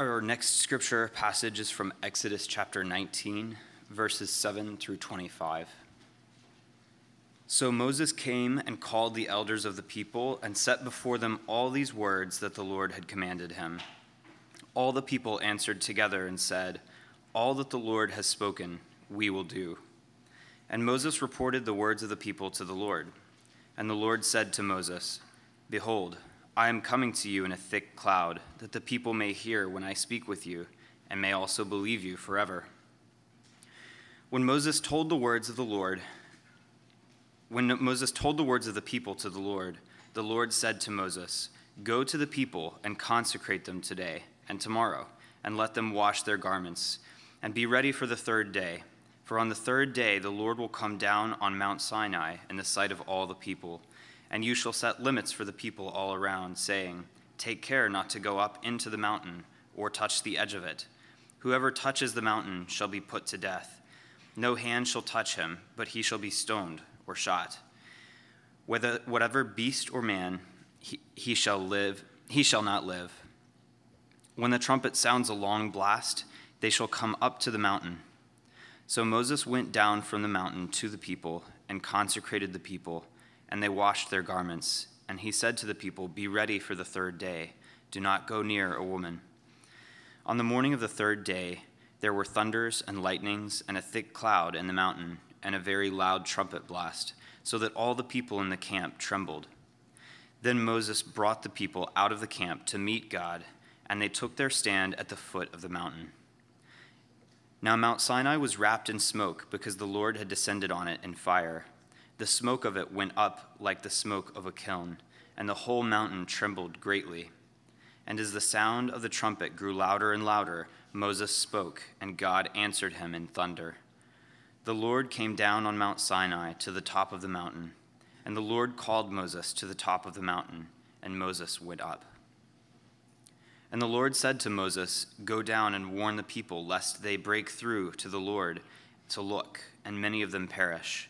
Our next scripture passage is from Exodus chapter 19, verses 7 through 25. So Moses came and called the elders of the people and set before them all these words that the Lord had commanded him. All the people answered together and said, All that the Lord has spoken, we will do. And Moses reported the words of the people to the Lord. And the Lord said to Moses, Behold, I am coming to you in a thick cloud, that the people may hear when I speak with you, and may also believe you forever. When Moses told the words of the Lord, when Moses told the words of the people to the Lord, the Lord said to Moses, Go to the people and consecrate them today and tomorrow, and let them wash their garments, and be ready for the third day. For on the third day the Lord will come down on Mount Sinai in the sight of all the people, and you shall set limits for the people all around, saying, Take care not to go up into the mountain or touch the edge of it. Whoever touches the mountain shall be put to death. No hand shall touch him, but he shall be stoned or shot. Whether, whatever beast or man, he, he shall live, he shall not live. When the trumpet sounds a long blast, they shall come up to the mountain. So Moses went down from the mountain to the people and consecrated the people, and they washed their garments. And he said to the people, Be ready for the third day. Do not go near a woman. On the morning of the third day, there were thunders and lightnings and a thick cloud in the mountain and a very loud trumpet blast, so that all the people in the camp trembled. Then Moses brought the people out of the camp to meet God, and they took their stand at the foot of the mountain. Now Mount Sinai was wrapped in smoke because the Lord had descended on it in fire. The smoke of it went up like the smoke of a kiln, and the whole mountain trembled greatly. And as the sound of the trumpet grew louder and louder, Moses spoke, and God answered him in thunder the Lord came down on Mount Sinai to the top of the mountain, and the Lord called Moses to the top of the mountain, and Moses went up. And the Lord said to Moses, Go down and warn the people, lest they break through to the Lord to look, and many of them perish.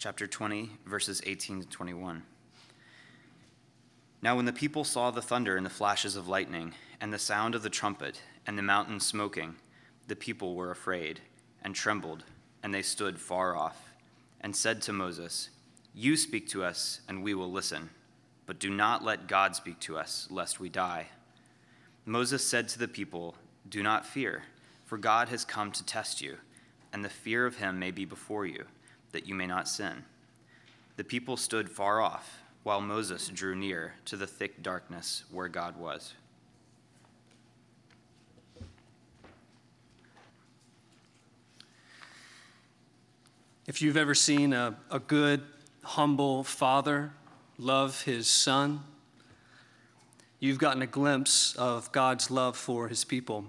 Chapter 20, verses 18 to 21. Now, when the people saw the thunder and the flashes of lightning, and the sound of the trumpet, and the mountain smoking, the people were afraid and trembled, and they stood far off, and said to Moses, You speak to us, and we will listen, but do not let God speak to us, lest we die. Moses said to the people, Do not fear, for God has come to test you, and the fear of him may be before you, that you may not sin. The people stood far off, while Moses drew near to the thick darkness where God was. If you've ever seen a, a good, humble father love his son, you've gotten a glimpse of God's love for his people.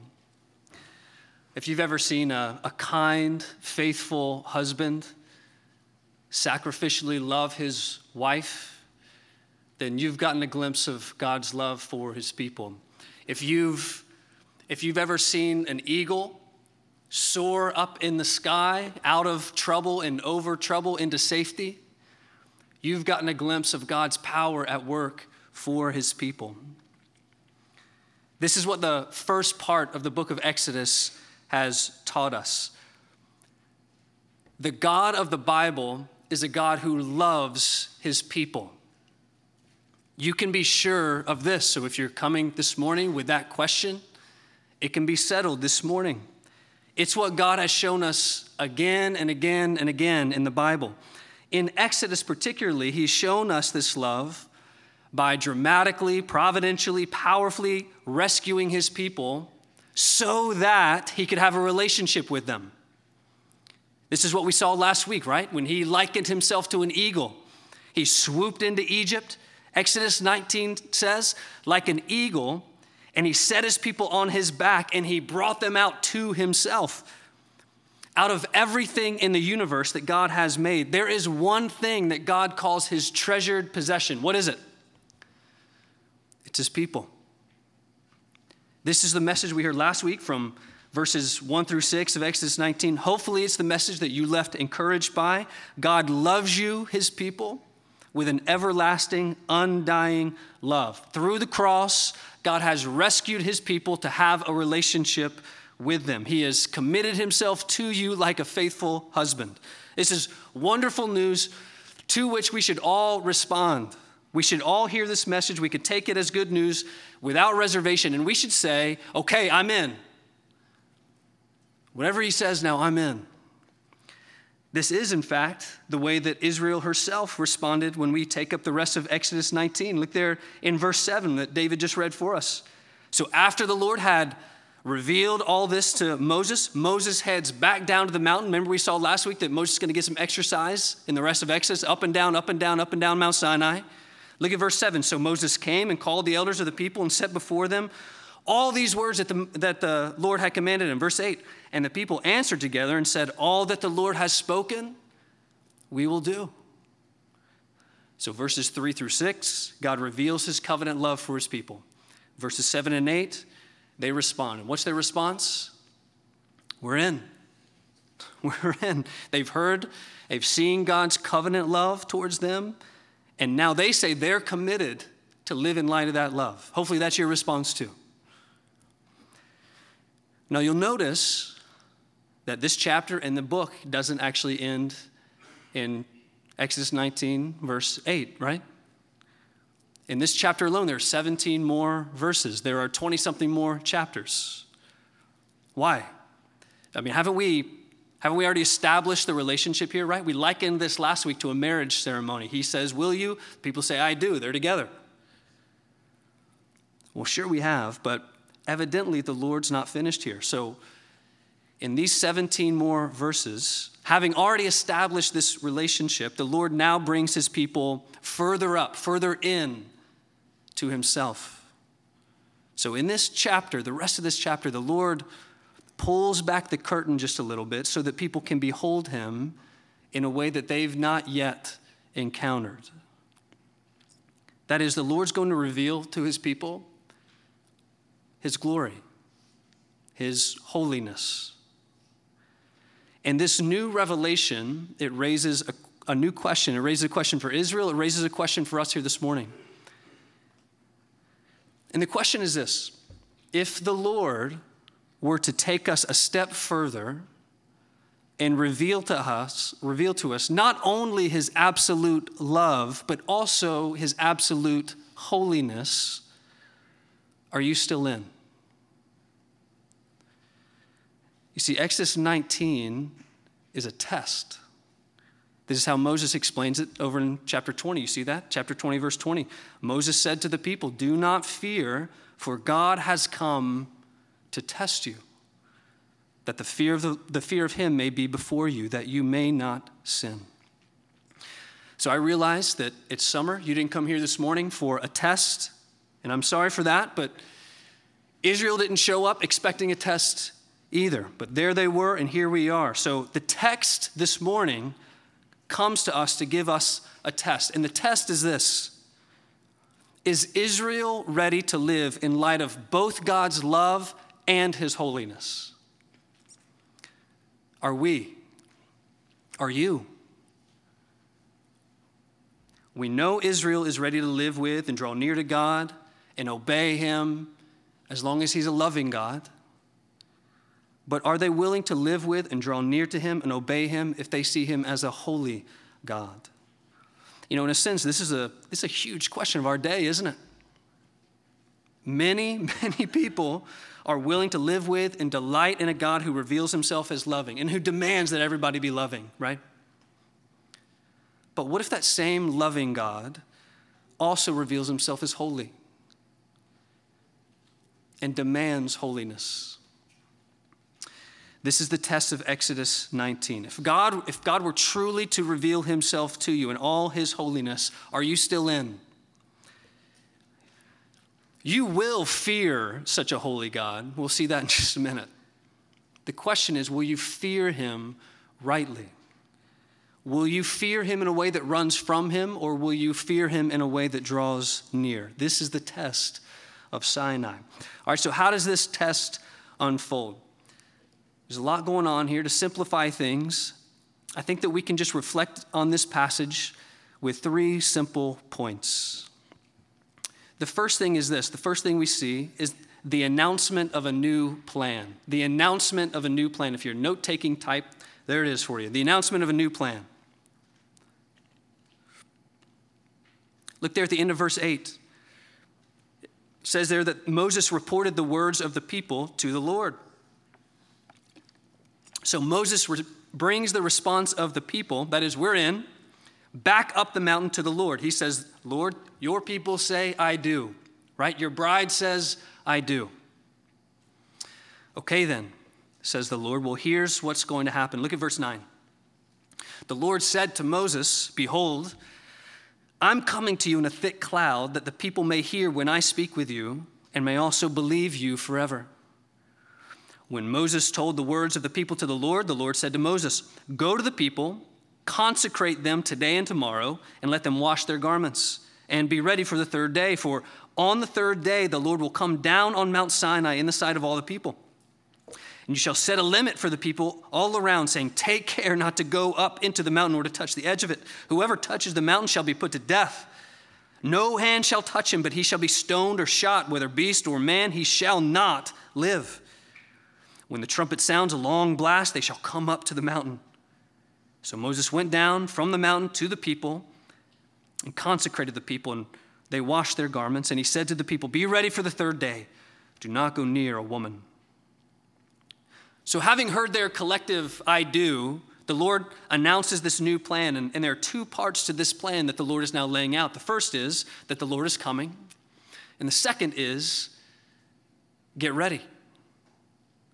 If you've ever seen a, a kind, faithful husband sacrificially love his wife, then you've gotten a glimpse of God's love for his people. If you've, if you've ever seen an eagle soar up in the sky, out of trouble and over trouble into safety, you've gotten a glimpse of God's power at work for his people. This is what the first part of the book of Exodus has taught us. The God of the Bible is a God who loves his people. You can be sure of this. So if you're coming this morning with that question, it can be settled this morning. It's what God has shown us again and again and again in the Bible. In Exodus, particularly, He's shown us this love by dramatically, providentially, powerfully rescuing His people so that He could have a relationship with them. This is what we saw last week, right? When He likened Himself to an eagle. He swooped into Egypt. Exodus 19 says, like an eagle, And he set his people on his back and he brought them out to himself. Out of everything in the universe that God has made, there is one thing that God calls his treasured possession. What is it? It's his people. This is the message we heard last week from verses 1 through 6 of Exodus 19. Hopefully, it's the message that you left encouraged by. God loves you, his people, with an everlasting, undying love. Through the cross, God has rescued his people to have a relationship with them. He has committed himself to you like a faithful husband. This is wonderful news to which we should all respond. We should all hear this message. We could take it as good news without reservation, and we should say, Okay, I'm in. Whatever he says now, I'm in. This is, in fact, the way that Israel herself responded when we take up the rest of Exodus 19. Look there in verse 7 that David just read for us. So, after the Lord had revealed all this to Moses, Moses heads back down to the mountain. Remember, we saw last week that Moses is going to get some exercise in the rest of Exodus, up and down, up and down, up and down Mount Sinai. Look at verse 7. So Moses came and called the elders of the people and set before them all these words that the, that the Lord had commanded him. Verse 8 And the people answered together and said, All that the Lord has spoken, we will do. So, verses 3 through 6, God reveals his covenant love for his people. Verses 7 and 8, they respond. And what's their response? We're in. We're in. They've heard, they've seen God's covenant love towards them, and now they say they're committed to live in light of that love. Hopefully, that's your response too. Now, you'll notice that this chapter in the book doesn't actually end in Exodus 19, verse 8, right? In this chapter alone, there are 17 more verses. There are 20 something more chapters. Why? I mean, haven't we haven't we already established the relationship here, right? We likened this last week to a marriage ceremony. He says, Will you? People say, I do. They're together. Well, sure we have, but evidently the Lord's not finished here. So, in these 17 more verses, having already established this relationship, the Lord now brings his people further up, further in to himself. So, in this chapter, the rest of this chapter, the Lord pulls back the curtain just a little bit so that people can behold him in a way that they've not yet encountered. That is, the Lord's going to reveal to his people his glory, his holiness. And this new revelation, it raises a, a new question. It raises a question for Israel, it raises a question for us here this morning. And the question is this if the Lord were to take us a step further and reveal to us, reveal to us not only his absolute love, but also his absolute holiness, are you still in? You see, Exodus 19 is a test. This is how Moses explains it over in chapter 20. You see that? Chapter 20, verse 20. Moses said to the people, Do not fear, for God has come to test you, that the fear of, the, the fear of him may be before you, that you may not sin. So I realize that it's summer. You didn't come here this morning for a test, and I'm sorry for that, but Israel didn't show up expecting a test either. But there they were, and here we are. So the text this morning comes to us to give us a test. And the test is this Is Israel ready to live in light of both God's love and his holiness? Are we? Are you? We know Israel is ready to live with and draw near to God and obey him as long as he's a loving God. But are they willing to live with and draw near to him and obey him if they see him as a holy God? You know, in a sense, this is a, this is a huge question of our day, isn't it? Many, many people are willing to live with and delight in a God who reveals himself as loving and who demands that everybody be loving, right? But what if that same loving God also reveals himself as holy and demands holiness? This is the test of Exodus 19. If God, if God were truly to reveal himself to you in all his holiness, are you still in? You will fear such a holy God. We'll see that in just a minute. The question is will you fear him rightly? Will you fear him in a way that runs from him, or will you fear him in a way that draws near? This is the test of Sinai. All right, so how does this test unfold? There's a lot going on here. To simplify things, I think that we can just reflect on this passage with three simple points. The first thing is this the first thing we see is the announcement of a new plan. The announcement of a new plan. If you're note taking type, there it is for you. The announcement of a new plan. Look there at the end of verse 8. It says there that Moses reported the words of the people to the Lord. So Moses re- brings the response of the people, that is, we're in, back up the mountain to the Lord. He says, Lord, your people say, I do, right? Your bride says, I do. Okay, then, says the Lord. Well, here's what's going to happen. Look at verse 9. The Lord said to Moses, Behold, I'm coming to you in a thick cloud that the people may hear when I speak with you and may also believe you forever. When Moses told the words of the people to the Lord, the Lord said to Moses, Go to the people, consecrate them today and tomorrow, and let them wash their garments, and be ready for the third day. For on the third day, the Lord will come down on Mount Sinai in the sight of all the people. And you shall set a limit for the people all around, saying, Take care not to go up into the mountain or to touch the edge of it. Whoever touches the mountain shall be put to death. No hand shall touch him, but he shall be stoned or shot, whether beast or man, he shall not live. When the trumpet sounds a long blast, they shall come up to the mountain. So Moses went down from the mountain to the people and consecrated the people, and they washed their garments. And he said to the people, Be ready for the third day. Do not go near a woman. So, having heard their collective I do, the Lord announces this new plan, and, and, there are two parts to this plan that the Lord is now laying out. The first is that the Lord is coming, and the second is get ready.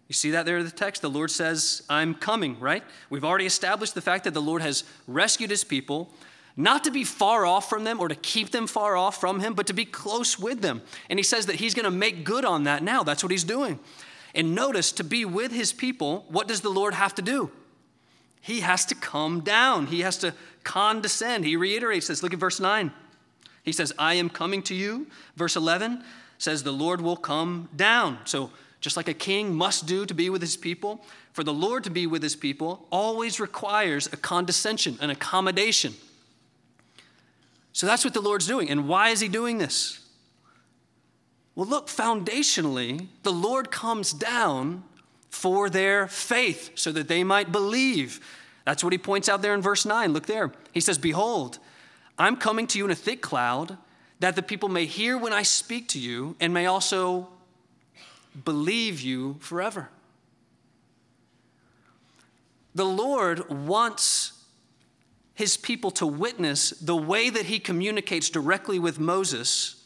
You see that there in the text? The Lord says, I'm coming, right? We've already established the fact that the Lord has rescued his people, not to be far off from them or to keep them far off from him, but to be close with them. And he says that he's going to make good on that now. That's what he's doing. And notice, to be with his people, what does the Lord have to do? He has to come down, he has to condescend. He reiterates this. Look at verse 9. He says, I am coming to you. Verse 11 says, The Lord will come down. So, just like a king must do to be with his people, for the Lord to be with his people always requires a condescension, an accommodation. So that's what the Lord's doing. And why is he doing this? Well, look, foundationally, the Lord comes down for their faith so that they might believe. That's what he points out there in verse 9. Look there. He says, Behold, I'm coming to you in a thick cloud that the people may hear when I speak to you and may also believe you forever. The Lord wants his people to witness the way that he communicates directly with Moses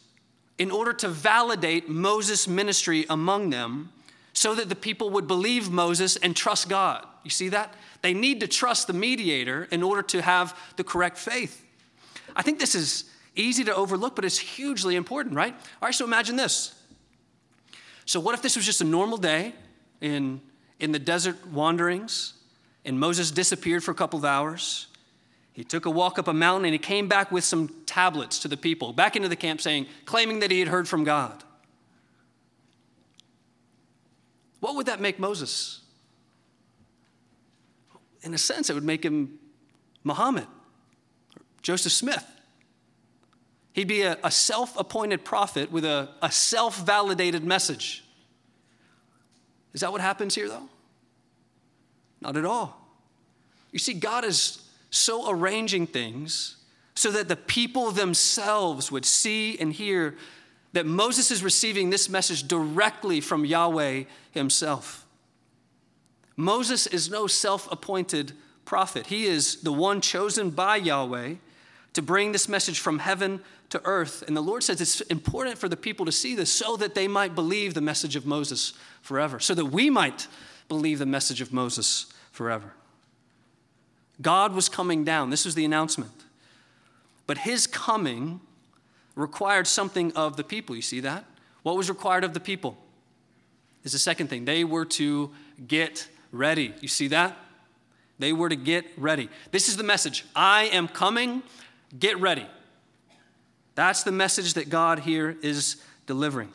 in order to validate Moses' ministry among them so that the people would believe Moses and trust God. You see that? They need to trust the mediator in order to have the correct faith. I think this is easy to overlook, but it's hugely important, right? All right, so imagine this. So, what if this was just a normal day in, in the desert wanderings and Moses disappeared for a couple of hours? He took a walk up a mountain and he came back with some tablets to the people, back into the camp saying, claiming that he had heard from God. What would that make Moses? In a sense, it would make him Muhammad, Joseph Smith. He'd be a, a self appointed prophet with a, a self validated message. Is that what happens here, though? Not at all. You see, God is so arranging things so that the people themselves would see and hear that Moses is receiving this message directly from Yahweh himself. Moses is no self appointed prophet, he is the one chosen by Yahweh to bring this message from heaven to earth. And the Lord says it's important for the people to see this so that they might believe the message of Moses forever, so that we might believe the message of Moses forever. God was coming down. This was the announcement. But his coming required something of the people. You see that? What was required of the people? Is the second thing. They were to get ready. You see that? They were to get ready. This is the message I am coming, get ready. That's the message that God here is delivering.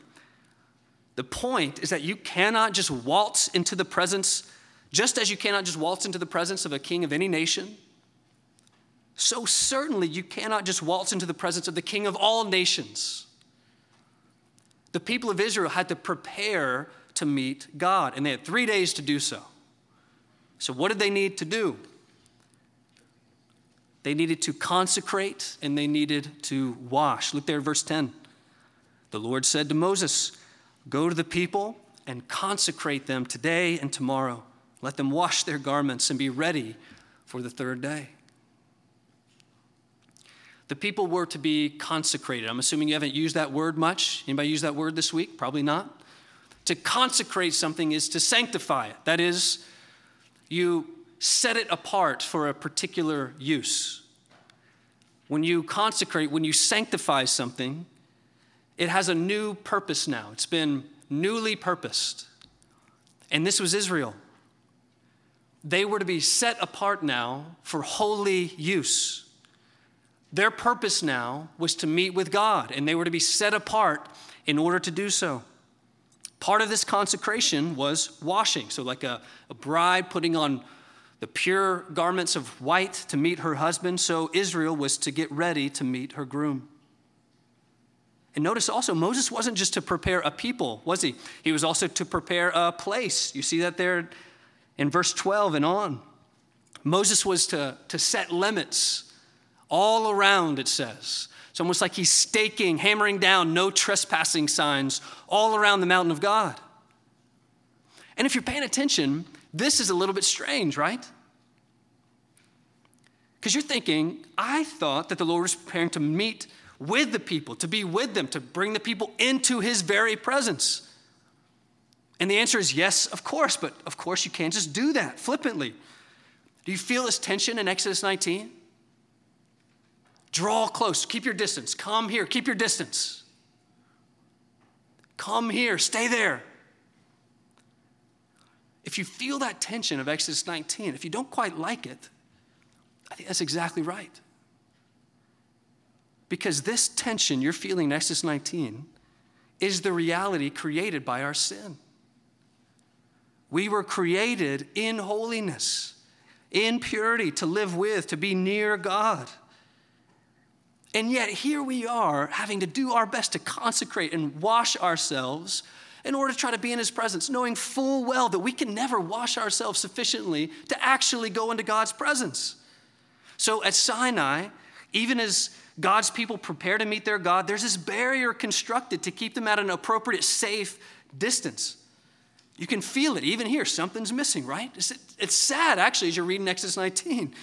The point is that you cannot just waltz into the presence, just as you cannot just waltz into the presence of a king of any nation. So certainly you cannot just waltz into the presence of the king of all nations. The people of Israel had to prepare to meet God, and they had three days to do so. So, what did they need to do? They needed to consecrate and they needed to wash. Look there, verse 10. The Lord said to Moses, Go to the people and consecrate them today and tomorrow. Let them wash their garments and be ready for the third day. The people were to be consecrated. I'm assuming you haven't used that word much. Anybody use that word this week? Probably not. To consecrate something is to sanctify it. That is, you set it apart for a particular use. When you consecrate, when you sanctify something, it has a new purpose now. It's been newly purposed. And this was Israel. They were to be set apart now for holy use. Their purpose now was to meet with God, and they were to be set apart in order to do so. Part of this consecration was washing. So, like a, a bride putting on the pure garments of white to meet her husband, so Israel was to get ready to meet her groom. And notice also, Moses wasn't just to prepare a people, was he? He was also to prepare a place. You see that there in verse 12 and on. Moses was to, to set limits all around, it says. It's almost like he's staking, hammering down no trespassing signs all around the mountain of God. And if you're paying attention, this is a little bit strange, right? Because you're thinking, I thought that the Lord was preparing to meet with the people, to be with them, to bring the people into his very presence. And the answer is yes, of course, but of course you can't just do that flippantly. Do you feel this tension in Exodus 19? Draw close, keep your distance. Come here, keep your distance. Come here, stay there. If you feel that tension of Exodus 19, if you don't quite like it, I think that's exactly right. Because this tension you're feeling in Exodus 19 is the reality created by our sin. We were created in holiness, in purity, to live with, to be near God. And yet, here we are having to do our best to consecrate and wash ourselves in order to try to be in His presence, knowing full well that we can never wash ourselves sufficiently to actually go into God's presence. So at Sinai, even as God's people prepare to meet their God, there's this barrier constructed to keep them at an appropriate, safe distance. You can feel it even here. Something's missing, right? It's, sad, actually, as you're reading Exodus 19.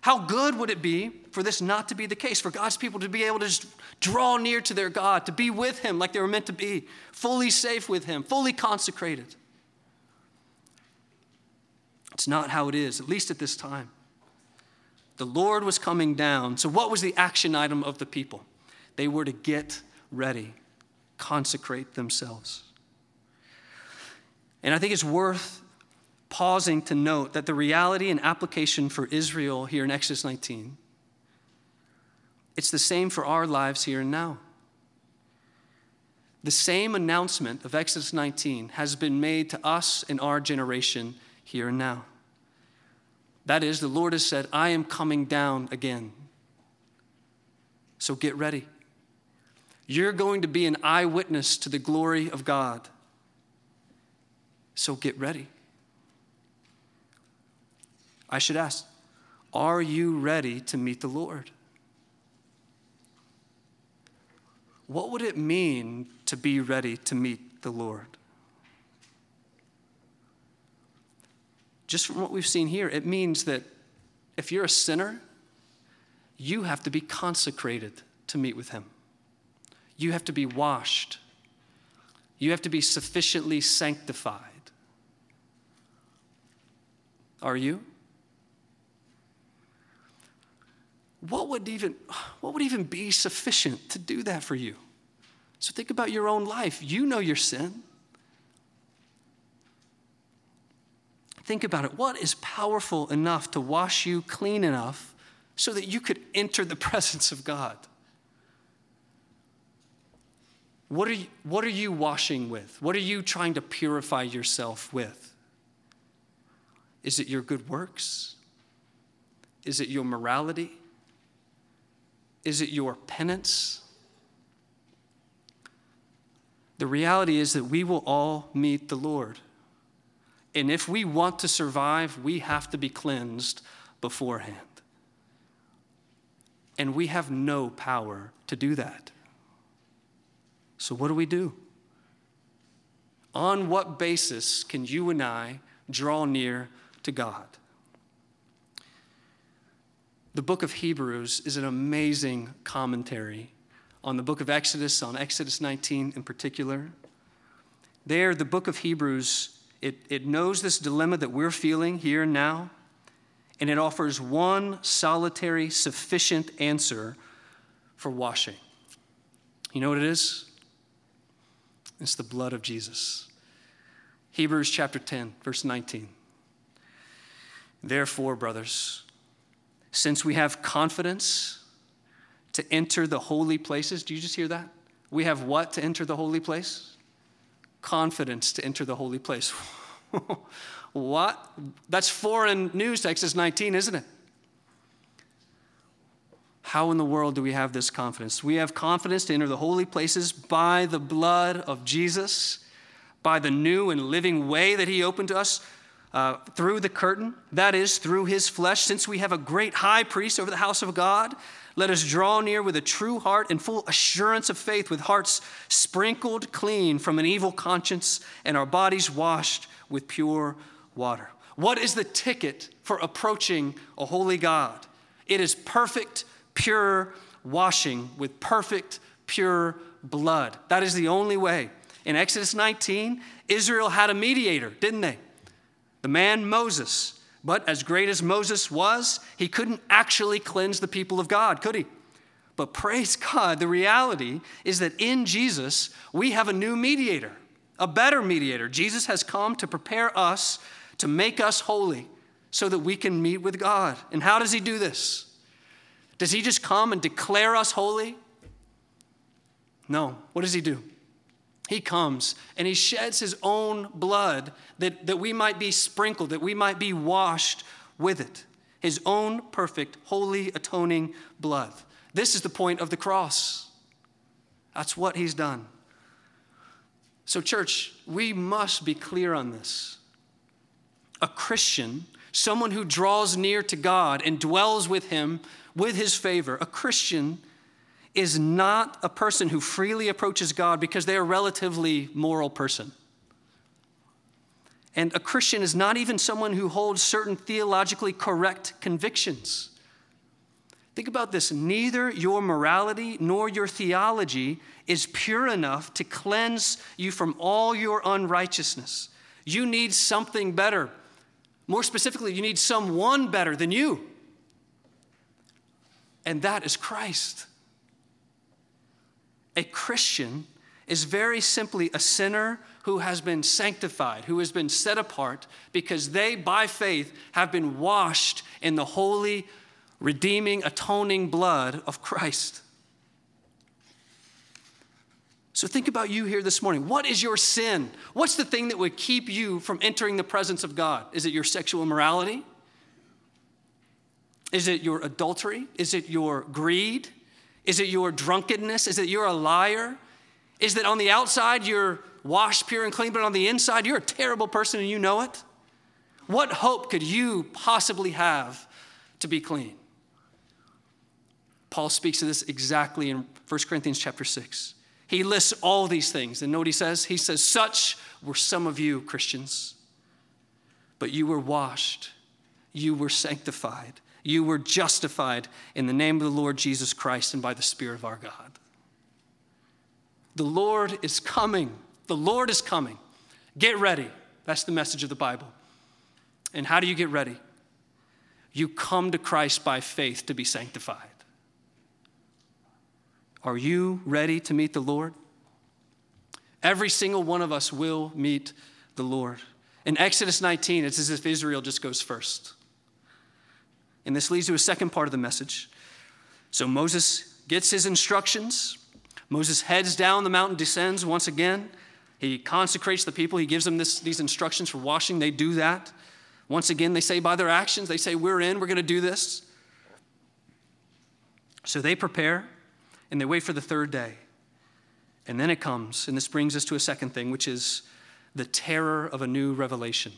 How good would it be for this not to be the case, for God's people to be able to just draw near to their God, to be with Him like they were meant to be, fully safe with Him, fully consecrated? It's not how it is, at least at this time. The Lord was coming down. So, what was the action item of the people? They were to get ready, consecrate themselves. And I think it's worth pausing to note that the reality and application for Israel here in Exodus 19 it's the same for our lives here and now. The same announcement of Exodus 19 has been made to us in our generation here and now. That is, the Lord has said, I am coming down again. So get ready. You're going to be an eyewitness to the glory of God. So get ready. I should ask, are you ready to meet the Lord? What would it mean to be ready to meet the Lord? Just from what we've seen here, it means that if you're a sinner, you have to be consecrated to meet with Him. You have to be washed. You have to be sufficiently sanctified. Are you? what would even what would even be sufficient to do that for you So think about your own life. You know your sin. Think about it. What is powerful enough to wash you clean enough so that you could enter the presence of God? What are, you, what are you washing with? What are you trying to purify yourself with? Is it your good works? Is it your morality? Is it your penance? The reality is that we will all meet the Lord. And if we want to survive, we have to be cleansed beforehand. And we have no power to do that. So, what do we do? On what basis can you and I draw near to God? The book of Hebrews is an amazing commentary on the book of Exodus, on Exodus 19 in particular. There, the book of Hebrews it, it knows this dilemma that we're feeling here and now, and it offers one solitary, sufficient answer for washing. You know what it is? It's the blood of Jesus. Hebrews chapter 10, verse 19. Therefore, brothers, since we have confidence to enter the holy places, do you just hear that? We have what to enter the holy place? Confidence to enter the holy place. what? That's foreign news to Exodus 19, isn't it? How in the world do we have this confidence? We have confidence to enter the holy places by the blood of Jesus, by the new and living way that he opened to us uh, through the curtain, that is, through his flesh. Since we have a great high priest over the house of God, let us draw near with a true heart and full assurance of faith, with hearts sprinkled clean from an evil conscience and our bodies washed with pure water. What is the ticket for approaching a holy God? It is perfect, pure washing with perfect, pure blood. That is the only way. In Exodus 19, Israel had a mediator, didn't they? The man Moses. But as great as Moses was, he couldn't actually cleanse the people of God, could he? But praise God, the reality is that in Jesus, we have a new mediator, a better mediator. Jesus has come to prepare us to make us holy so that we can meet with God. And how does he do this? Does he just come and declare us holy? No. What does he do? He comes and he sheds his own blood that, that we might be sprinkled, that we might be washed with it. His own perfect, holy, atoning blood. This is the point of the cross. That's what he's done. So, church, we must be clear on this. A Christian, someone who draws near to God and dwells with him with his favor, a Christian is not a person who freely approaches God because they are a relatively moral person. And a Christian is not even someone who holds certain theologically correct convictions. Think about this neither your morality nor your theology is pure enough to cleanse you from all your unrighteousness. You need something better. More specifically, you need someone better than you. And that is Christ. A Christian is very simply a sinner who has been sanctified, who has been set apart, because they, by faith, have been washed in the holy, redeeming, atoning blood of Christ. So think about you here this morning. What is your sin? What's the thing that would keep you from entering the presence of God? Is it your sexual immorality? Is it your adultery? Is it your greed? Is it your drunkenness? Is it you're a liar? Is that on the outside you're washed pure and clean, but on the inside you're a terrible person and you know it? What hope could you possibly have to be clean? Paul speaks to this exactly in 1 Corinthians chapter 6. He lists all these things. And know what he says? He says, Such were some of you, Christians, but you were washed, you were sanctified, you were justified in the name of the Lord Jesus Christ and by the Spirit of our God. The Lord is coming. The Lord is coming. Get ready. That's the message of the Bible. And how do you get ready? You come to Christ by faith to be sanctified. Are you ready to meet the Lord? Every single one of us will meet the Lord. In Exodus 19, it's as if Israel just goes first. And this leads to a second part of the message. So Moses gets his instructions. Moses heads down the mountain, descends once again. He consecrates the people. He gives them this, these instructions for washing. They do that. Once again, they say by their actions, they say, We're in, we're going to do this. So they prepare and they wait for the third day. And then it comes, and this brings us to a second thing, which is the terror of a new revelation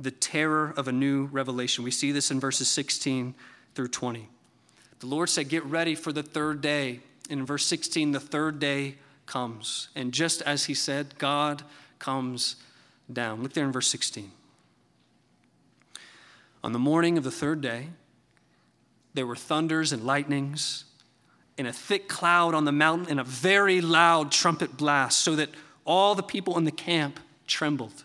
the terror of a new revelation. We see this in verses 16 through 20. The Lord said, Get ready for the third day. And In verse 16, the third day comes. And just as he said, God comes down. Look there in verse 16. On the morning of the third day, there were thunders and lightnings, and a thick cloud on the mountain, and a very loud trumpet blast, so that all the people in the camp trembled.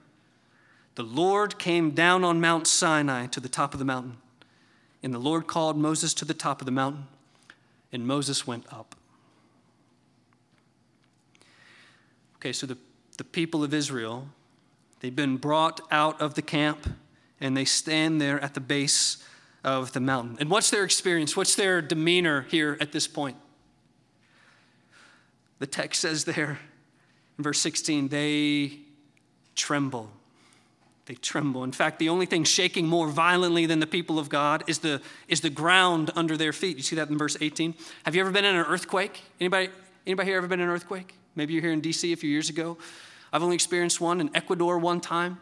the Lord came down on Mount Sinai to the top of the mountain. And the Lord called Moses to the top of the mountain, and Moses went up. Okay, so the, the people of Israel, they've been brought out of the camp, and they stand there at the base of the mountain. And what's their experience? What's their demeanor here at this point? The text says there in verse 16, they tremble. They tremble. In fact, the only thing shaking more violently than the people of God is the, is the ground under their feet. You see that in verse 18? Have you ever been in an earthquake? Anybody, anybody here ever been in an earthquake? Maybe you're here in DC a few years ago. I've only experienced one in Ecuador one time.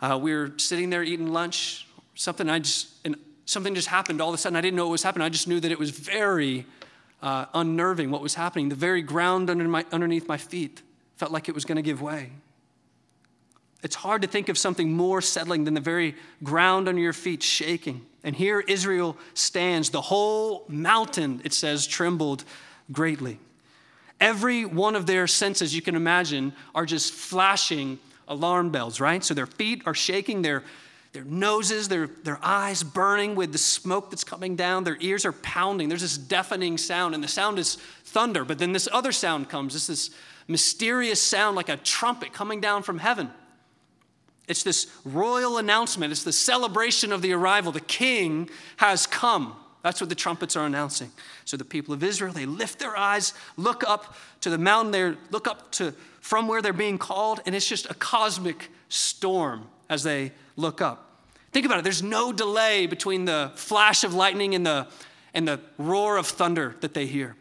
Uh, we were sitting there eating lunch. Something I just and something just happened all of a sudden. I didn't know what was happening. I just knew that it was very uh, unnerving what was happening. The very ground under my, underneath my feet felt like it was going to give way. It's hard to think of something more settling than the very ground under your feet shaking. And here Israel stands. The whole mountain, it says, trembled greatly. Every one of their senses you can imagine are just flashing alarm bells, right? So their feet are shaking, their, their noses, their, their eyes burning with the smoke that's coming down, their ears are pounding. There's this deafening sound, and the sound is thunder. But then this other sound comes. It's this mysterious sound like a trumpet coming down from heaven. It's this royal announcement. It's the celebration of the arrival. The king has come. That's what the trumpets are announcing. So the people of Israel, they lift their eyes, look up to the mountain there, look up to from where they're being called, and it's just a cosmic storm as they look up. Think about it. There's no delay between the flash of lightning and the, and the roar of thunder that they hear.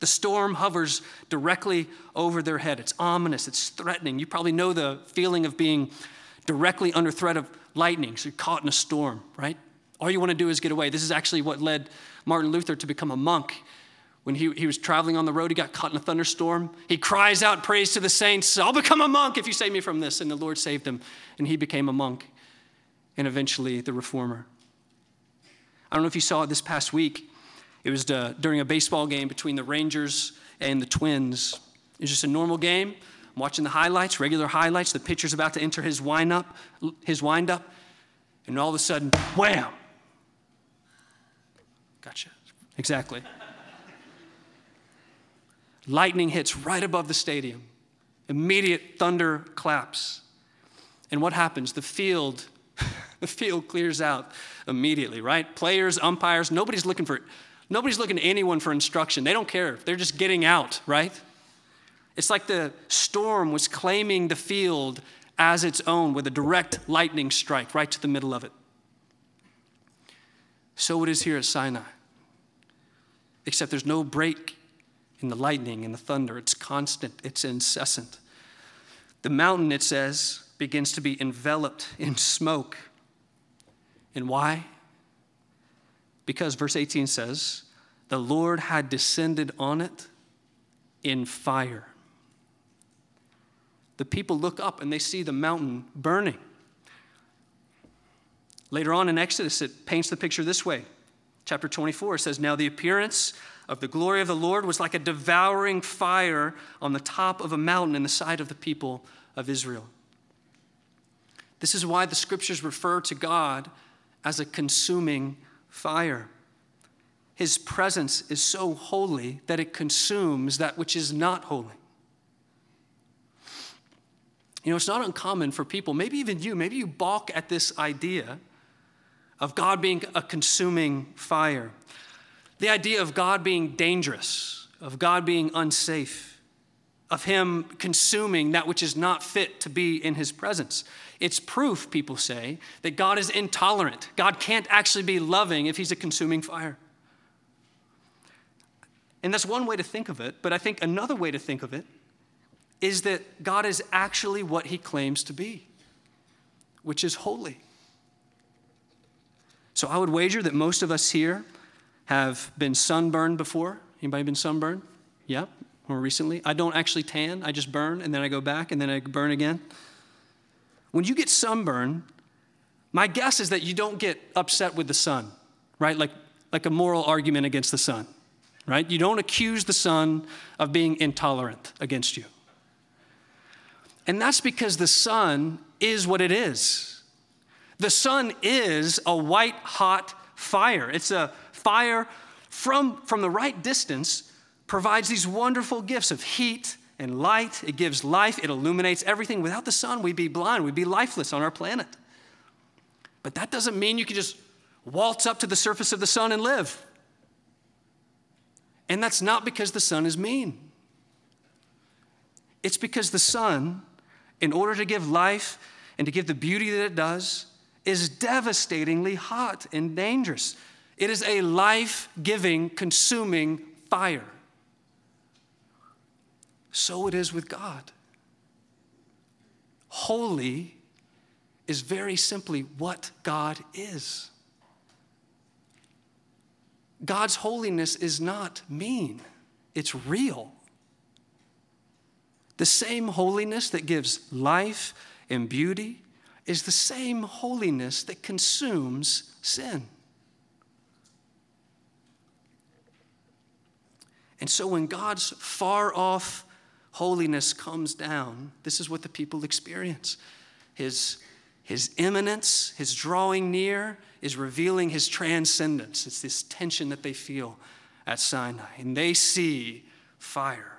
The storm hovers directly over their head. It's ominous, it's threatening. You probably know the feeling of being directly under threat of lightning. So you're caught in a storm, right? All you want to do is get away. This is actually what led Martin Luther to become a monk. When he, he was traveling on the road, he got caught in a thunderstorm. He cries out praise to the saints I'll become a monk if you save me from this. And the Lord saved him, and he became a monk and eventually the reformer. I don't know if you saw it this past week. It was uh, during a baseball game between the Rangers and the Twins. It was just a normal game. Watching the highlights, regular highlights. The pitcher's about to enter his wind up, his wind up, and all of a sudden, wham! Gotcha. Exactly. Lightning hits right above the stadium. Immediate thunder claps. And what happens? The field, the field clears out immediately, right? Players, umpires, nobody's looking for it. nobody's looking to anyone for instruction. They don't care. They're just getting out, right? It's like the storm was claiming the field as its own with a direct lightning strike right to the middle of it. So it is here at Sinai. Except there's no break in the lightning and the thunder. It's constant, it's incessant. The mountain, it says, begins to be enveloped in smoke. And why? Because verse 18 says, the Lord had descended on it in fire. The people look up and they see the mountain burning. Later on in Exodus, it paints the picture this way. Chapter 24 says, Now the appearance of the glory of the Lord was like a devouring fire on the top of a mountain in the sight of the people of Israel. This is why the scriptures refer to God as a consuming fire. His presence is so holy that it consumes that which is not holy. You know, it's not uncommon for people, maybe even you, maybe you balk at this idea of God being a consuming fire. The idea of God being dangerous, of God being unsafe, of Him consuming that which is not fit to be in His presence. It's proof, people say, that God is intolerant. God can't actually be loving if He's a consuming fire. And that's one way to think of it, but I think another way to think of it is that God is actually what He claims to be, which is holy. So I would wager that most of us here have been sunburned before. Anybody been sunburned? Yeah, more recently. I don't actually tan, I just burn and then I go back and then I burn again. When you get sunburned, my guess is that you don't get upset with the sun, right? Like, like a moral argument against the sun, right? You don't accuse the sun of being intolerant against you. And that's because the sun is what it is. The sun is a white hot fire. It's a fire from, from the right distance provides these wonderful gifts of heat and light. It gives life, it illuminates everything. Without the sun, we'd be blind, we'd be lifeless on our planet. But that doesn't mean you can just waltz up to the surface of the sun and live. And that's not because the sun is mean. It's because the sun, in order to give life and to give the beauty that it does, is devastatingly hot and dangerous. It is a life giving, consuming fire. So it is with God. Holy is very simply what God is. God's holiness is not mean, it's real. The same holiness that gives life and beauty is the same holiness that consumes sin. And so when God's far off holiness comes down, this is what the people experience. His, his immanence, his drawing near, is revealing his transcendence. It's this tension that they feel at Sinai. And they see fire.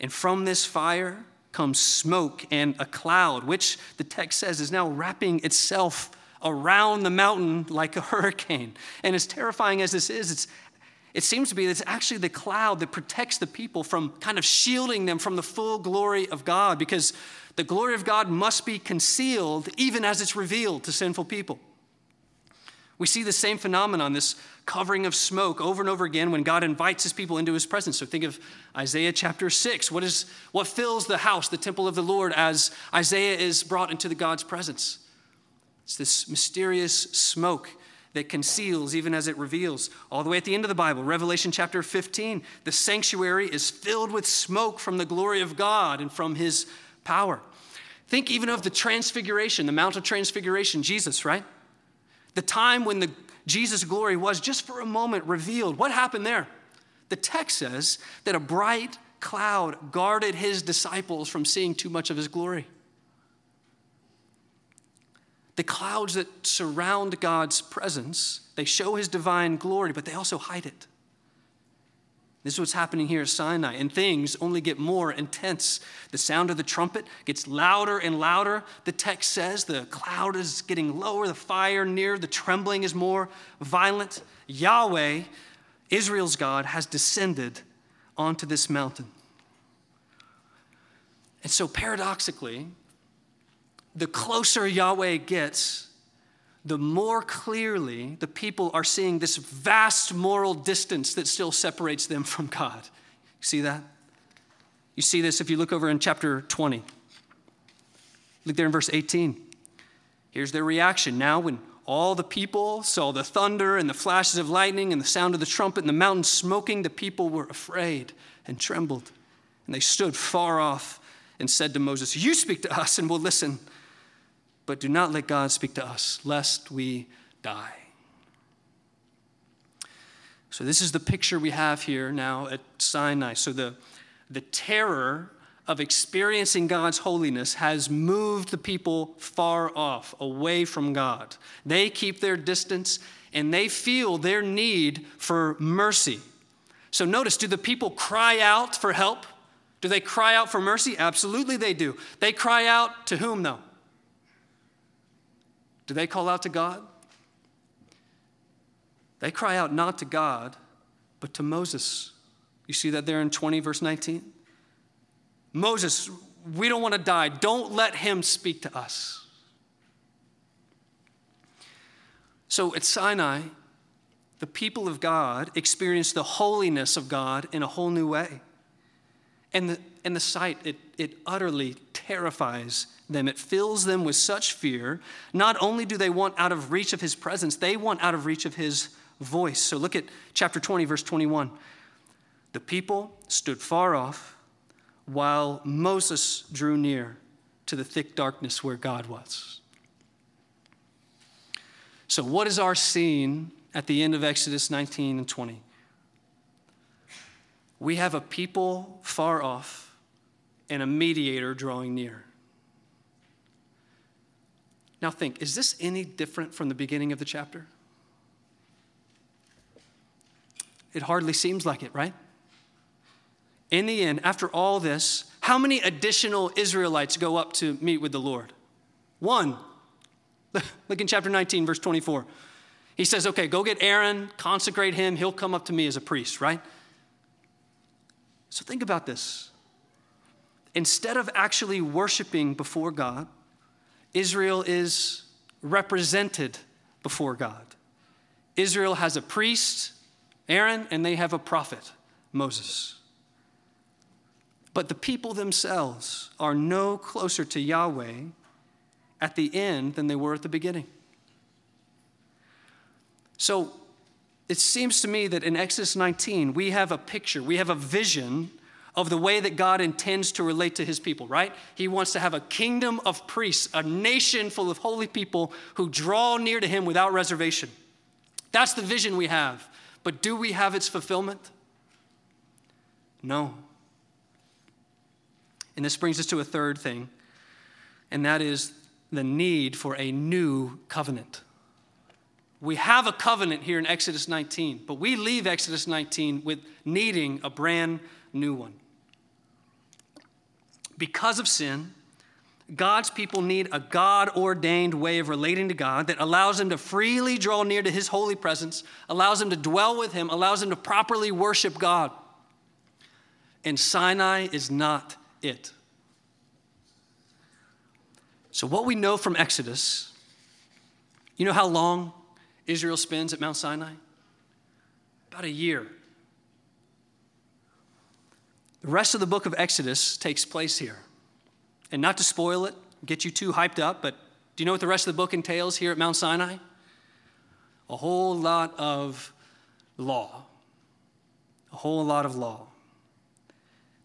And from this fire comes smoke and a cloud, which the text says is now wrapping itself around the mountain like a hurricane. And as terrifying as this is, it's it seems to be that it's actually the cloud that protects the people from kind of shielding them from the full glory of God because the glory of God must be concealed even as it's revealed to sinful people. We see the same phenomenon, this covering of smoke, over and over again when God invites his people into his presence. So think of Isaiah chapter 6. What, is, what fills the house, the temple of the Lord, as Isaiah is brought into the God's presence? It's this mysterious smoke that conceals even as it reveals. All the way at the end of the Bible, Revelation chapter 15, the sanctuary is filled with smoke from the glory of God and from his power. Think even of the transfiguration, the Mount of Transfiguration, Jesus, right? The time when the Jesus' glory was just for a moment revealed. What happened there? The text says that a bright cloud guarded his disciples from seeing too much of his glory the clouds that surround God's presence, they show his divine glory, but they also hide it. This is what's happening here at Sinai, and things only get more intense. The sound of the trumpet gets louder and louder. The text says the cloud is getting lower, the fire near, the trembling is more violent. Yahweh, Israel's God, has descended onto this mountain. And so, paradoxically, the closer Yahweh gets, the more clearly the people are seeing this vast moral distance that still separates them from God. You see that? You see this if you look over in chapter 20. Look there in verse 18. Here's their reaction. Now, when all the people saw the thunder and the flashes of lightning and the sound of the trumpet and the mountain smoking, the people were afraid and trembled. And they stood far off and said to Moses, You speak to us and we'll listen, but do not let God speak to us, lest we die. So, this is the picture we have here now at Sinai. So, the, the terror of experiencing God's holiness has moved the people far off, away from God. They keep their distance and they feel their need for mercy. So, notice do the people cry out for help? Do they cry out for mercy? Absolutely, they do. They cry out to whom, though? Do they call out to God? They cry out not to God, but to Moses. You see that there in 20, verse 19? Moses, we don't want to die. Don't let him speak to us. So at Sinai, the people of God experienced the holiness of God in a whole new way. And the, and the sight, it, it utterly terrifies them. It fills them with such fear. Not only do they want out of reach of his presence, they want out of reach of his voice. So look at chapter 20, verse 21. The people stood far off while Moses drew near to the thick darkness where God was. So, what is our scene at the end of Exodus 19 and 20? We have a people far off and a mediator drawing near. Now, think is this any different from the beginning of the chapter? It hardly seems like it, right? In the end, after all this, how many additional Israelites go up to meet with the Lord? One. Look in chapter 19, verse 24. He says, Okay, go get Aaron, consecrate him, he'll come up to me as a priest, right? So think about this. Instead of actually worshiping before God, Israel is represented before God. Israel has a priest, Aaron, and they have a prophet, Moses. But the people themselves are no closer to Yahweh at the end than they were at the beginning. So it seems to me that in Exodus 19, we have a picture, we have a vision of the way that God intends to relate to his people, right? He wants to have a kingdom of priests, a nation full of holy people who draw near to him without reservation. That's the vision we have. But do we have its fulfillment? No. And this brings us to a third thing, and that is the need for a new covenant. We have a covenant here in Exodus 19, but we leave Exodus 19 with needing a brand new one. Because of sin, God's people need a God ordained way of relating to God that allows them to freely draw near to His holy presence, allows them to dwell with Him, allows them to properly worship God. And Sinai is not it. So, what we know from Exodus, you know how long Israel spends at Mount Sinai? About a year. The rest of the book of Exodus takes place here. And not to spoil it, get you too hyped up, but do you know what the rest of the book entails here at Mount Sinai? A whole lot of law. A whole lot of law.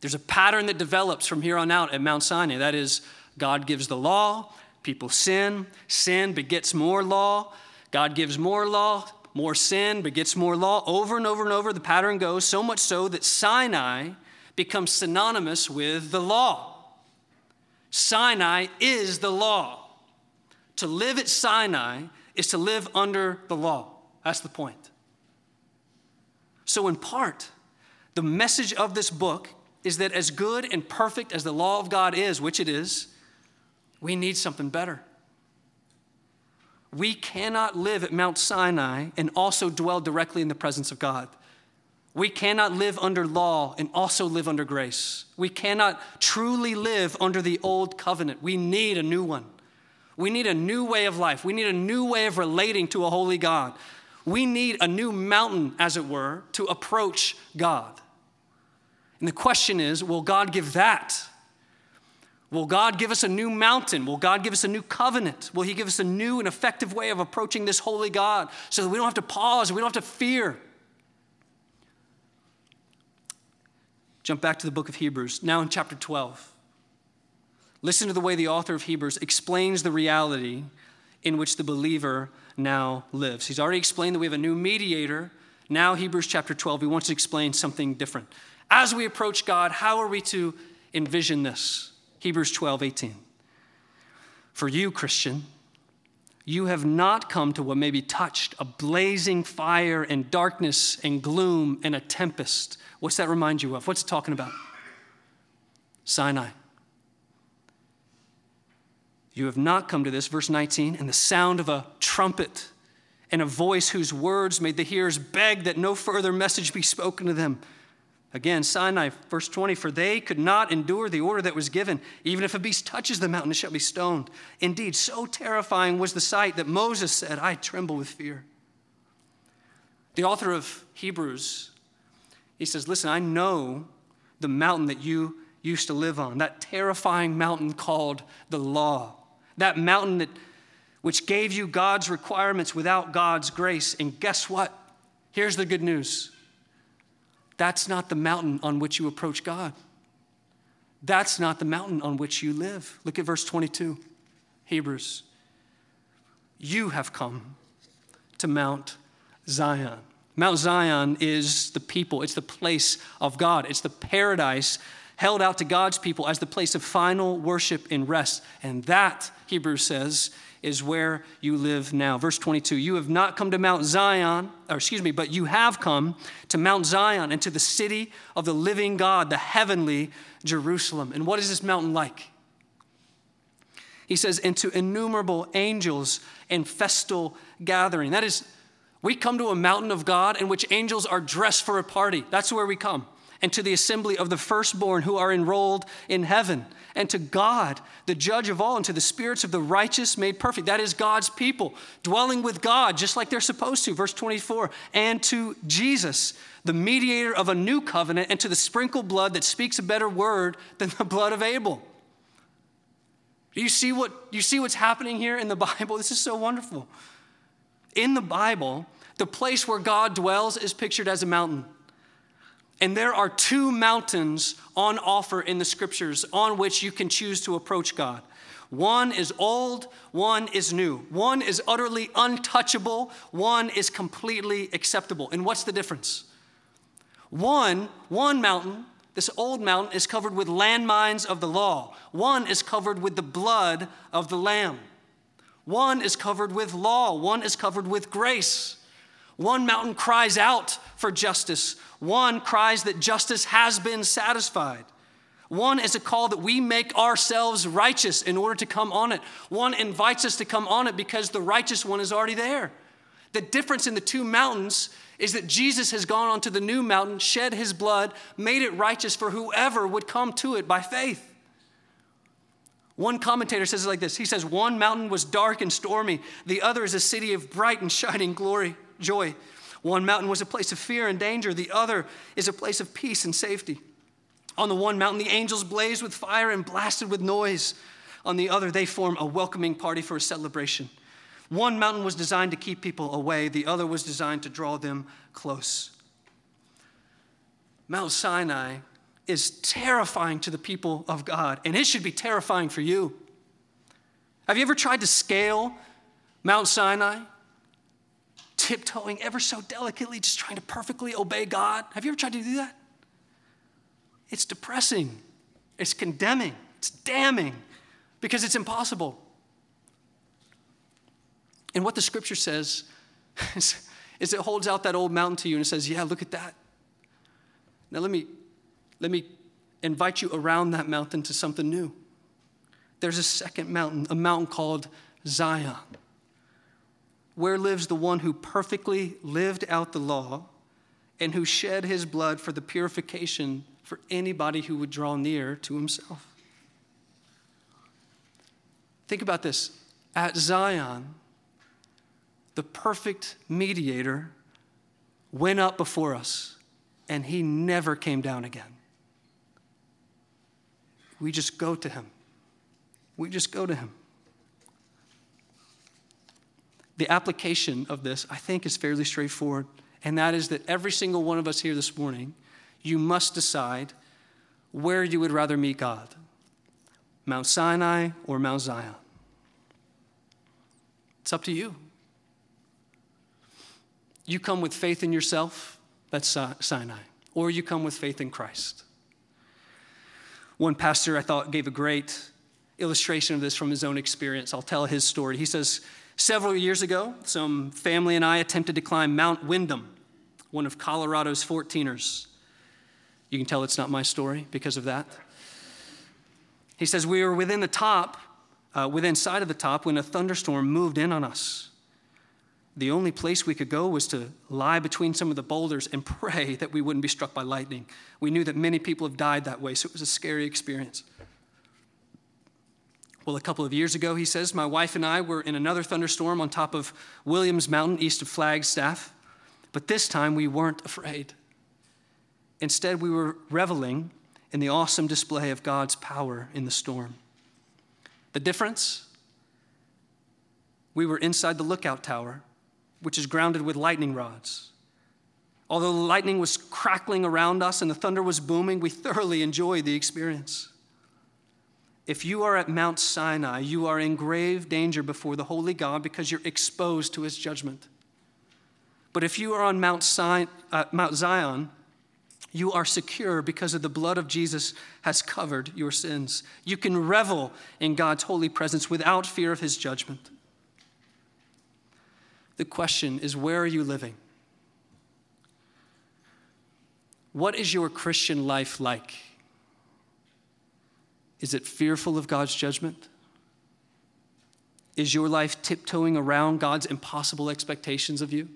There's a pattern that develops from here on out at Mount Sinai. That is, God gives the law, people sin, sin begets more law, God gives more law, more sin begets more law. Over and over and over, the pattern goes, so much so that Sinai becomes synonymous with the law. Sinai is the law. To live at Sinai is to live under the law. That's the point. So, in part, the message of this book is that as good and perfect as the law of God is, which it is, we need something better. We cannot live at Mount Sinai and also dwell directly in the presence of God. We cannot live under law and also live under grace. We cannot truly live under the old covenant. We need a new one. We need a new way of life. We need a new way of relating to a holy God. We need a new mountain, as it were, to approach God. And the question is will God give that? Will God give us a new mountain? Will God give us a new covenant? Will He give us a new and effective way of approaching this holy God so that we don't have to pause we don't have to fear? Jump back to the book of Hebrews, now in chapter 12. Listen to the way the author of Hebrews explains the reality in which the believer now lives. He's already explained that we have a new mediator. Now, Hebrews chapter 12, he wants to explain something different. As we approach God, how are we to envision this? Hebrews 12, 18. For you, Christian, you have not come to what may be touched a blazing fire and darkness and gloom and a tempest. What's that remind you of? What's it talking about? Sinai. You have not come to this, verse 19, and the sound of a trumpet and a voice whose words made the hearers beg that no further message be spoken to them. Again, Sinai, verse 20, for they could not endure the order that was given. Even if a beast touches the mountain, it shall be stoned. Indeed, so terrifying was the sight that Moses said, I tremble with fear. The author of Hebrews, he says, Listen, I know the mountain that you used to live on, that terrifying mountain called the law, that mountain that, which gave you God's requirements without God's grace. And guess what? Here's the good news that's not the mountain on which you approach God. That's not the mountain on which you live. Look at verse 22, Hebrews. You have come to Mount Zion. Mount Zion is the people, it's the place of God, it's the paradise held out to God's people as the place of final worship and rest. And that, Hebrews says, is where you live now. Verse 22 You have not come to Mount Zion, or excuse me, but you have come to Mount Zion and to the city of the living God, the heavenly Jerusalem. And what is this mountain like? He says, into innumerable angels and festal gathering. That is, we come to a mountain of God in which angels are dressed for a party. That's where we come and to the assembly of the firstborn who are enrolled in heaven, and to God, the judge of all, and to the spirits of the righteous made perfect. That is God's people, dwelling with God just like they're supposed to. Verse 24, and to Jesus, the mediator of a new covenant, and to the sprinkled blood that speaks a better word than the blood of Abel. Do you see what you see what's happening here in the Bible? This is so wonderful. In the Bible, the place where God dwells is pictured as a mountain. And there are two mountains on offer in the scriptures on which you can choose to approach God. One is old, one is new. One is utterly untouchable, one is completely acceptable. And what's the difference? One, one mountain, this old mountain is covered with landmines of the law. One is covered with the blood of the lamb. One is covered with law, one is covered with grace. One mountain cries out for justice, one cries that justice has been satisfied. One is a call that we make ourselves righteous in order to come on it. One invites us to come on it because the righteous one is already there. The difference in the two mountains is that Jesus has gone onto the new mountain, shed his blood, made it righteous for whoever would come to it by faith. One commentator says it like this He says, One mountain was dark and stormy, the other is a city of bright and shining glory joy. One mountain was a place of fear and danger, the other is a place of peace and safety. On the one mountain, the angels blazed with fire and blasted with noise. On the other, they form a welcoming party for a celebration. One mountain was designed to keep people away, the other was designed to draw them close. Mount Sinai is terrifying to the people of God, and it should be terrifying for you. Have you ever tried to scale Mount Sinai? Tiptoeing ever so delicately, just trying to perfectly obey God. Have you ever tried to do that? It's depressing, it's condemning, it's damning because it's impossible. And what the scripture says is, is it holds out that old mountain to you and it says, Yeah, look at that. Now let me let me invite you around that mountain to something new. There's a second mountain, a mountain called Zion. Where lives the one who perfectly lived out the law and who shed his blood for the purification for anybody who would draw near to himself? Think about this. At Zion, the perfect mediator went up before us and he never came down again. We just go to him. We just go to him. The application of this, I think, is fairly straightforward, and that is that every single one of us here this morning, you must decide where you would rather meet God Mount Sinai or Mount Zion? It's up to you. You come with faith in yourself, that's Sinai, or you come with faith in Christ. One pastor I thought gave a great illustration of this from his own experience. I'll tell his story. He says, Several years ago, some family and I attempted to climb Mount Windom, one of Colorado's 14ers. You can tell it's not my story because of that. He says, We were within the top, uh, within sight of the top, when a thunderstorm moved in on us. The only place we could go was to lie between some of the boulders and pray that we wouldn't be struck by lightning. We knew that many people have died that way, so it was a scary experience. Well, a couple of years ago, he says, my wife and I were in another thunderstorm on top of Williams Mountain east of Flagstaff, but this time we weren't afraid. Instead, we were reveling in the awesome display of God's power in the storm. The difference? We were inside the lookout tower, which is grounded with lightning rods. Although the lightning was crackling around us and the thunder was booming, we thoroughly enjoyed the experience. If you are at Mount Sinai, you are in grave danger before the holy God because you're exposed to his judgment. But if you are on Mount, uh, Mount Zion, you are secure because of the blood of Jesus has covered your sins. You can revel in God's holy presence without fear of his judgment. The question is where are you living? What is your Christian life like? Is it fearful of God's judgment? Is your life tiptoeing around God's impossible expectations of you?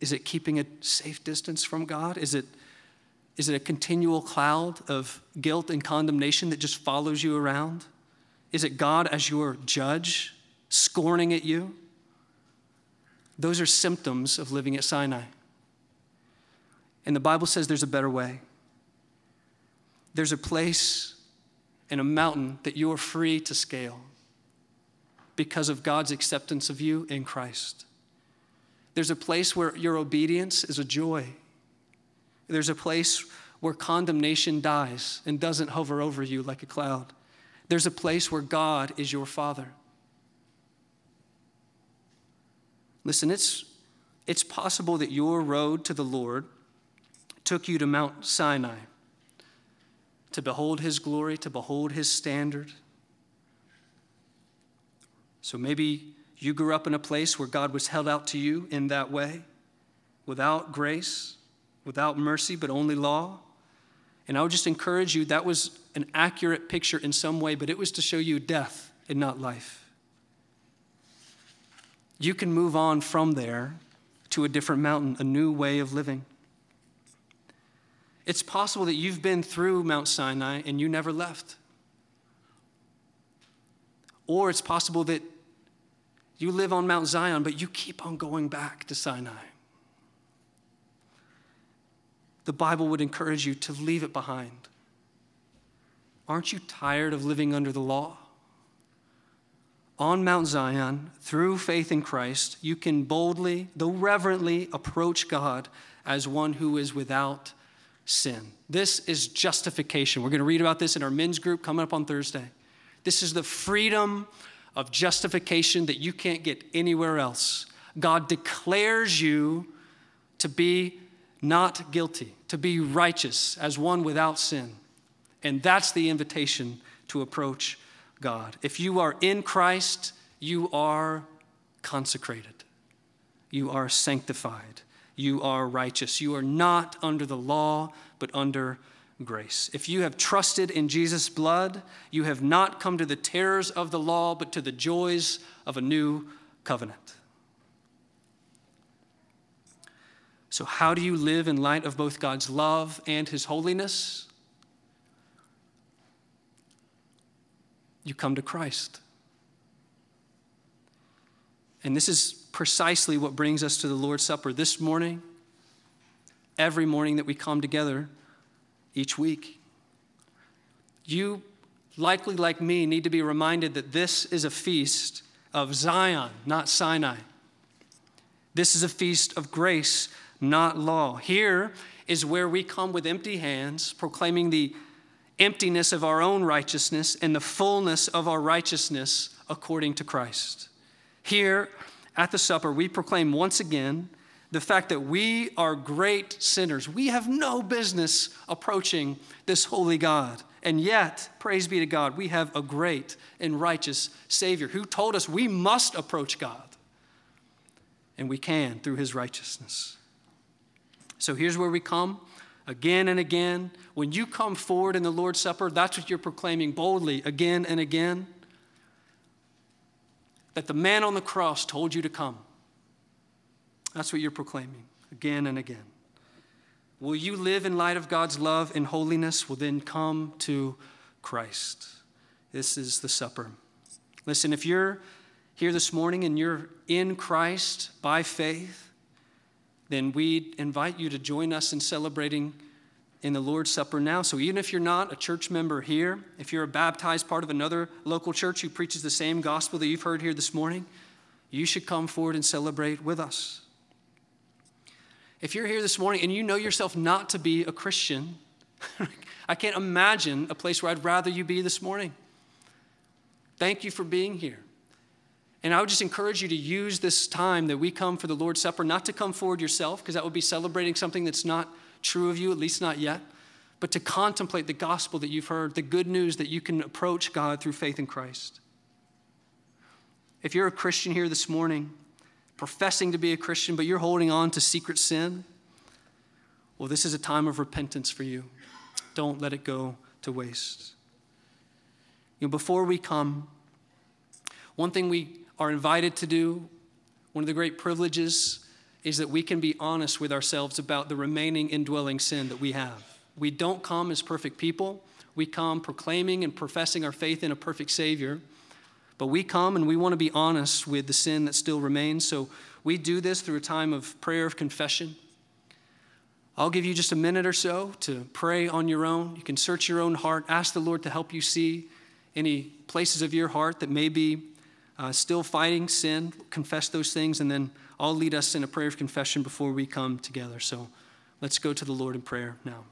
Is it keeping a safe distance from God? Is it, is it a continual cloud of guilt and condemnation that just follows you around? Is it God as your judge, scorning at you? Those are symptoms of living at Sinai. And the Bible says there's a better way. There's a place and a mountain that you are free to scale because of God's acceptance of you in Christ. There's a place where your obedience is a joy. There's a place where condemnation dies and doesn't hover over you like a cloud. There's a place where God is your Father. Listen, it's, it's possible that your road to the Lord took you to Mount Sinai to behold his glory, to behold his standard. So maybe you grew up in a place where God was held out to you in that way, without grace, without mercy, but only law. And I would just encourage you that was an accurate picture in some way, but it was to show you death and not life. You can move on from there to a different mountain, a new way of living. It's possible that you've been through Mount Sinai and you never left. Or it's possible that you live on Mount Zion, but you keep on going back to Sinai. The Bible would encourage you to leave it behind. Aren't you tired of living under the law? On Mount Zion, through faith in Christ, you can boldly, though reverently, approach God as one who is without sin. This is justification. We're going to read about this in our men's group coming up on Thursday. This is the freedom of justification that you can't get anywhere else. God declares you to be not guilty, to be righteous as one without sin. And that's the invitation to approach God. If you are in Christ, you are consecrated, you are sanctified you are righteous. You are not under the law, but under grace. If you have trusted in Jesus' blood, you have not come to the terrors of the law, but to the joys of a new covenant. So, how do you live in light of both God's love and His holiness? You come to Christ. And this is precisely what brings us to the Lord's Supper this morning, every morning that we come together each week. You, likely like me, need to be reminded that this is a feast of Zion, not Sinai. This is a feast of grace, not law. Here is where we come with empty hands, proclaiming the emptiness of our own righteousness and the fullness of our righteousness according to Christ. Here at the supper, we proclaim once again the fact that we are great sinners. We have no business approaching this holy God. And yet, praise be to God, we have a great and righteous Savior who told us we must approach God. And we can through his righteousness. So here's where we come again and again. When you come forward in the Lord's Supper, that's what you're proclaiming boldly again and again. That the man on the cross told you to come. That's what you're proclaiming again and again. Will you live in light of God's love and holiness? Will then come to Christ. This is the supper. Listen, if you're here this morning and you're in Christ by faith, then we invite you to join us in celebrating in the Lord's Supper now. So even if you're not a church member here, if you're a baptized part of another local church who preaches the same gospel that you've heard here this morning, you should come forward and celebrate with us. If you're here this morning and you know yourself not to be a Christian, I can't imagine a place where I'd rather you be this morning. Thank you for being here. And I would just encourage you to use this time that we come for the Lord's Supper, not to come forward yourself, because that would be celebrating something that's not true of you, at least not yet, but to contemplate the gospel that you've heard, the good news that you can approach God through faith in Christ. If you're a Christian here this morning, professing to be a Christian, but you're holding on to secret sin, well, this is a time of repentance for you. Don't let it go to waste. You know, before we come, one thing we are invited to do, one of the great privileges, is that we can be honest with ourselves about the remaining indwelling sin that we have. We don't come as perfect people. We come proclaiming and professing our faith in a perfect Savior. But we come and we want to be honest with the sin that still remains. So we do this through a time of prayer of confession. I'll give you just a minute or so to pray on your own. You can search your own heart, ask the Lord to help you see any places of your heart that may be uh, still fighting sin, confess those things, and then I'll lead us in a prayer of confession before we come together. So let's go to the Lord in prayer now.